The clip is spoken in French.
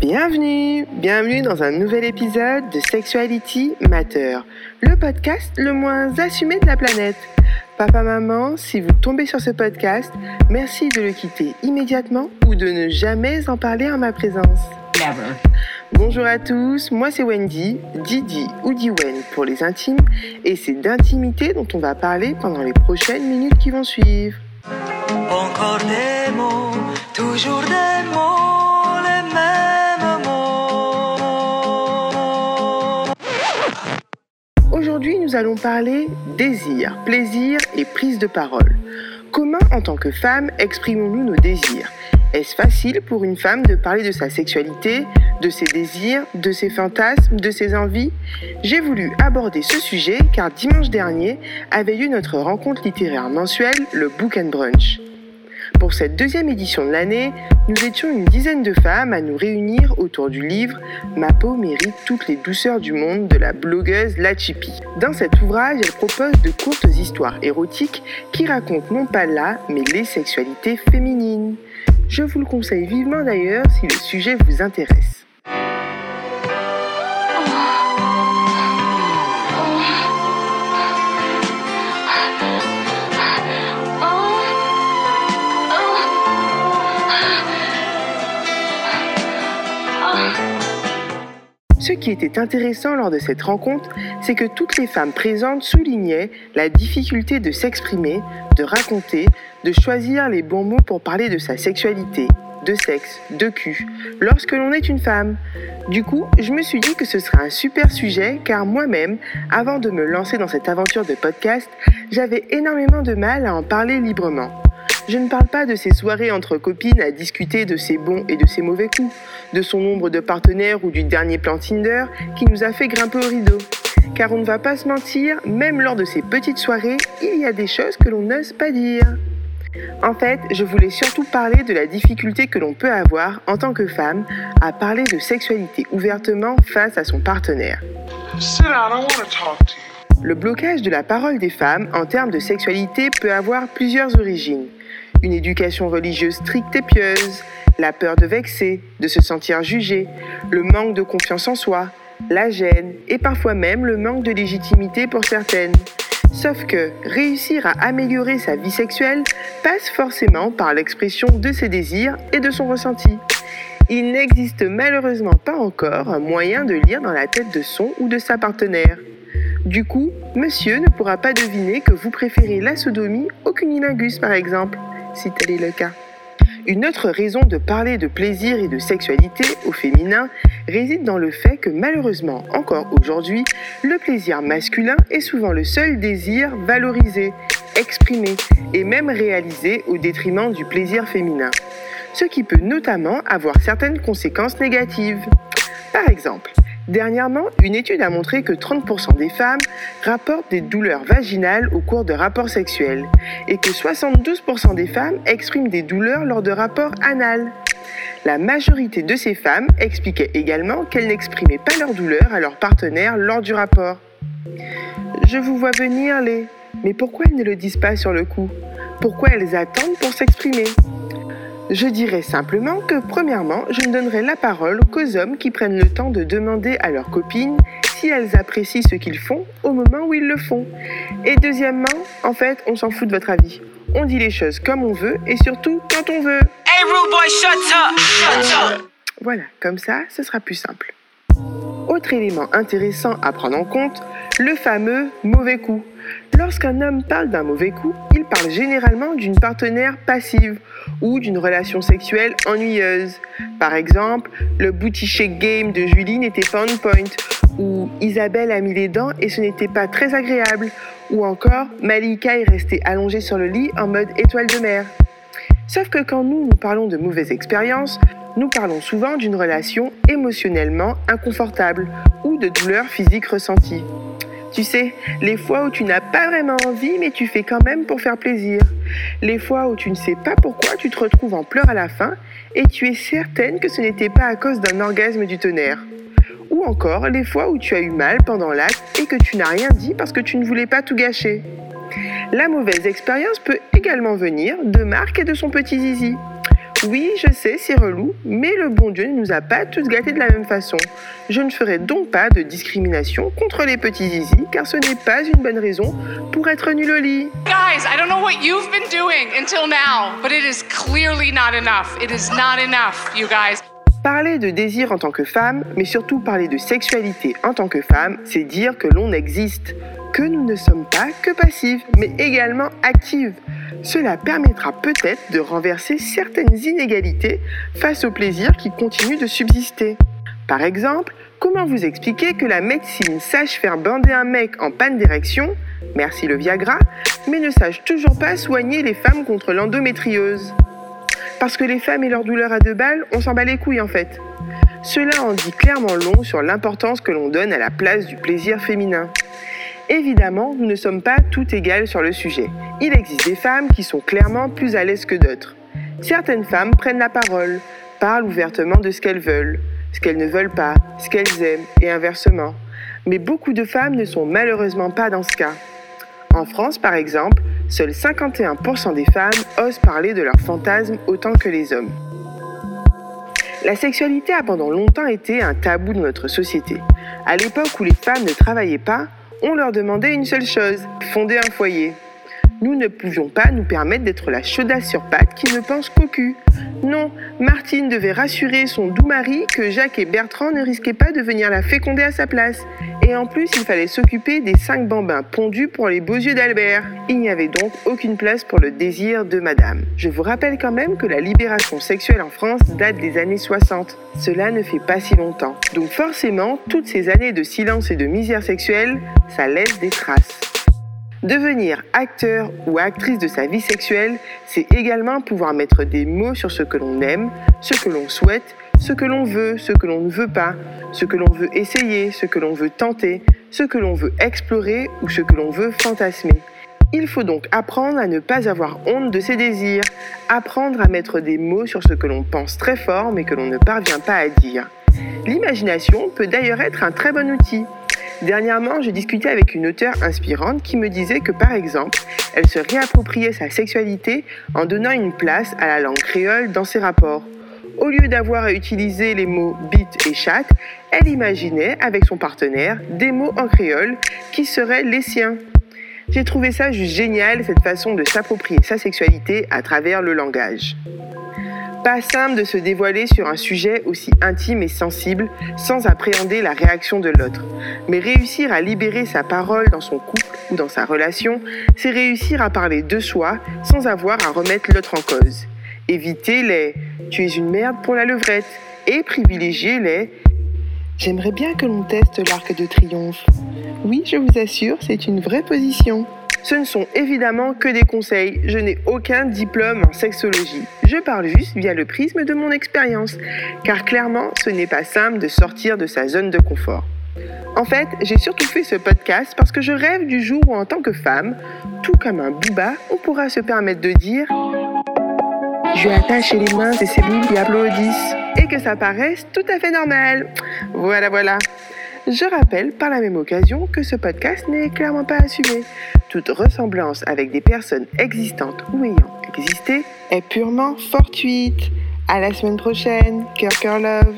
Bienvenue, bienvenue dans un nouvel épisode de Sexuality Matter, le podcast le moins assumé de la planète. Papa, maman, si vous tombez sur ce podcast, merci de le quitter immédiatement ou de ne jamais en parler en ma présence. Never. Bonjour à tous, moi c'est Wendy, Didi ou Diwen pour les intimes, et c'est d'intimité dont on va parler pendant les prochaines minutes qui vont suivre. Encore des mots, toujours des Aujourd'hui, nous allons parler désir, plaisir et prise de parole. Comment, en tant que femme, exprimons-nous nos désirs? Est-ce facile pour une femme de parler de sa sexualité, de ses désirs, de ses fantasmes, de ses envies? J'ai voulu aborder ce sujet car dimanche dernier avait lieu notre rencontre littéraire mensuelle, le Book and Brunch. Pour cette deuxième édition de l'année, nous étions une dizaine de femmes à nous réunir autour du livre Ma peau mérite toutes les douceurs du monde de la blogueuse La Chippy. Dans cet ouvrage, elle propose de courtes histoires érotiques qui racontent non pas la, mais les sexualités féminines. Je vous le conseille vivement d'ailleurs si le sujet vous intéresse. Ce qui était intéressant lors de cette rencontre, c'est que toutes les femmes présentes soulignaient la difficulté de s'exprimer, de raconter, de choisir les bons mots pour parler de sa sexualité, de sexe, de cul, lorsque l'on est une femme. Du coup, je me suis dit que ce serait un super sujet car moi-même, avant de me lancer dans cette aventure de podcast, j'avais énormément de mal à en parler librement. Je ne parle pas de ces soirées entre copines à discuter de ses bons et de ses mauvais coups, de son nombre de partenaires ou du dernier plan Tinder qui nous a fait grimper au rideau. Car on ne va pas se mentir, même lors de ces petites soirées, il y a des choses que l'on n'ose pas dire. En fait, je voulais surtout parler de la difficulté que l'on peut avoir en tant que femme à parler de sexualité ouvertement face à son partenaire. Sit down, I want to talk to you. Le blocage de la parole des femmes en termes de sexualité peut avoir plusieurs origines. Une éducation religieuse stricte et pieuse, la peur de vexer, de se sentir jugé, le manque de confiance en soi, la gêne et parfois même le manque de légitimité pour certaines. Sauf que réussir à améliorer sa vie sexuelle passe forcément par l'expression de ses désirs et de son ressenti. Il n'existe malheureusement pas encore un moyen de lire dans la tête de son ou de sa partenaire. Du coup, monsieur ne pourra pas deviner que vous préférez la sodomie au cunilingus par exemple, si tel est le cas. Une autre raison de parler de plaisir et de sexualité au féminin réside dans le fait que malheureusement encore aujourd'hui, le plaisir masculin est souvent le seul désir valorisé, exprimé et même réalisé au détriment du plaisir féminin. Ce qui peut notamment avoir certaines conséquences négatives. Par exemple, Dernièrement, une étude a montré que 30% des femmes rapportent des douleurs vaginales au cours de rapports sexuels et que 72% des femmes expriment des douleurs lors de rapports anal. La majorité de ces femmes expliquaient également qu'elles n'exprimaient pas leur douleur à leur partenaire lors du rapport. Je vous vois venir les... Mais pourquoi elles ne le disent pas sur le coup? Pourquoi elles attendent pour s'exprimer? Je dirais simplement que premièrement, je ne donnerai la parole qu'aux hommes qui prennent le temps de demander à leurs copines si elles apprécient ce qu'ils font au moment où ils le font. Et deuxièmement, en fait, on s'en fout de votre avis. On dit les choses comme on veut et surtout quand on veut. Hey, rude boy, shut up! Shut up! Voilà, comme ça, ce sera plus simple. Autre élément intéressant à prendre en compte, le fameux mauvais coup. Lorsqu'un homme parle d'un mauvais coup, il parle généralement d'une partenaire passive ou d'une relation sexuelle ennuyeuse. Par exemple, le booty game de Julie n'était pas on point, ou Isabelle a mis les dents et ce n'était pas très agréable, ou encore Malika est restée allongée sur le lit en mode étoile de mer. Sauf que quand nous, nous parlons de mauvaises expériences, nous parlons souvent d'une relation émotionnellement inconfortable ou de douleurs physiques ressenties. Tu sais, les fois où tu n'as pas vraiment envie, mais tu fais quand même pour faire plaisir. Les fois où tu ne sais pas pourquoi tu te retrouves en pleurs à la fin et tu es certaine que ce n'était pas à cause d'un orgasme du tonnerre. Ou encore les fois où tu as eu mal pendant l'acte et que tu n'as rien dit parce que tu ne voulais pas tout gâcher. La mauvaise expérience peut également venir de Marc et de son petit zizi. Oui, je sais, c'est relou, mais le bon Dieu ne nous a pas tous gâtés de la même façon. Je ne ferai donc pas de discrimination contre les petits zizi, car ce n'est pas une bonne raison pour être nul au lit. Guys, I don't know what you've been doing until now, but it is clearly not enough. It is not enough, you guys. Parler de désir en tant que femme, mais surtout parler de sexualité en tant que femme, c'est dire que l'on existe, que nous ne sommes pas que passives, mais également actives. Cela permettra peut-être de renverser certaines inégalités face au plaisir qui continue de subsister. Par exemple, comment vous expliquer que la médecine sache faire bander un mec en panne d'érection, merci le Viagra, mais ne sache toujours pas soigner les femmes contre l'endométriose Parce que les femmes et leurs douleurs à deux balles, on s'en bat les couilles en fait. Cela en dit clairement long sur l'importance que l'on donne à la place du plaisir féminin. Évidemment, nous ne sommes pas toutes égales sur le sujet. Il existe des femmes qui sont clairement plus à l'aise que d'autres. Certaines femmes prennent la parole, parlent ouvertement de ce qu'elles veulent, ce qu'elles ne veulent pas, ce qu'elles aiment, et inversement. Mais beaucoup de femmes ne sont malheureusement pas dans ce cas. En France, par exemple, seuls 51% des femmes osent parler de leurs fantasmes autant que les hommes. La sexualité a pendant longtemps été un tabou dans notre société. À l'époque où les femmes ne travaillaient pas, on leur demandait une seule chose, fonder un foyer. Nous ne pouvions pas nous permettre d'être la chaudasse sur pattes qui ne pense qu'au cul. Non, Martine devait rassurer son doux mari que Jacques et Bertrand ne risquaient pas de venir la féconder à sa place. Et en plus, il fallait s'occuper des cinq bambins pondus pour les beaux yeux d'Albert. Il n'y avait donc aucune place pour le désir de madame. Je vous rappelle quand même que la libération sexuelle en France date des années 60. Cela ne fait pas si longtemps. Donc forcément, toutes ces années de silence et de misère sexuelle, ça laisse des traces. Devenir acteur ou actrice de sa vie sexuelle, c'est également pouvoir mettre des mots sur ce que l'on aime, ce que l'on souhaite, ce que l'on veut, ce que l'on ne veut pas, ce que l'on veut essayer, ce que l'on veut tenter, ce que l'on veut explorer ou ce que l'on veut fantasmer. Il faut donc apprendre à ne pas avoir honte de ses désirs, apprendre à mettre des mots sur ce que l'on pense très fort mais que l'on ne parvient pas à dire. L'imagination peut d'ailleurs être un très bon outil. Dernièrement, j'ai discuté avec une auteure inspirante qui me disait que par exemple, elle se réappropriait sa sexualité en donnant une place à la langue créole dans ses rapports. Au lieu d'avoir à utiliser les mots bite et chat, elle imaginait avec son partenaire des mots en créole qui seraient les siens. J'ai trouvé ça juste génial, cette façon de s'approprier sa sexualité à travers le langage. Pas simple de se dévoiler sur un sujet aussi intime et sensible sans appréhender la réaction de l'autre. Mais réussir à libérer sa parole dans son couple ou dans sa relation, c'est réussir à parler de soi sans avoir à remettre l'autre en cause. Éviter les tu es une merde pour la levrette et privilégier les J'aimerais bien que l'on teste l'arc de triomphe. Oui, je vous assure, c'est une vraie position. Ce ne sont évidemment que des conseils, je n'ai aucun diplôme en sexologie. Je parle juste via le prisme de mon expérience, car clairement, ce n'est pas simple de sortir de sa zone de confort. En fait, j'ai surtout fait ce podcast parce que je rêve du jour où en tant que femme, tout comme un booba, on pourra se permettre de dire je vais attacher les mains des cellules qui applaudissent et que ça paraisse tout à fait normal. Voilà, voilà. Je rappelle par la même occasion que ce podcast n'est clairement pas assumé. Toute ressemblance avec des personnes existantes ou ayant existé est purement fortuite. À la semaine prochaine. Cœur, cœur, love.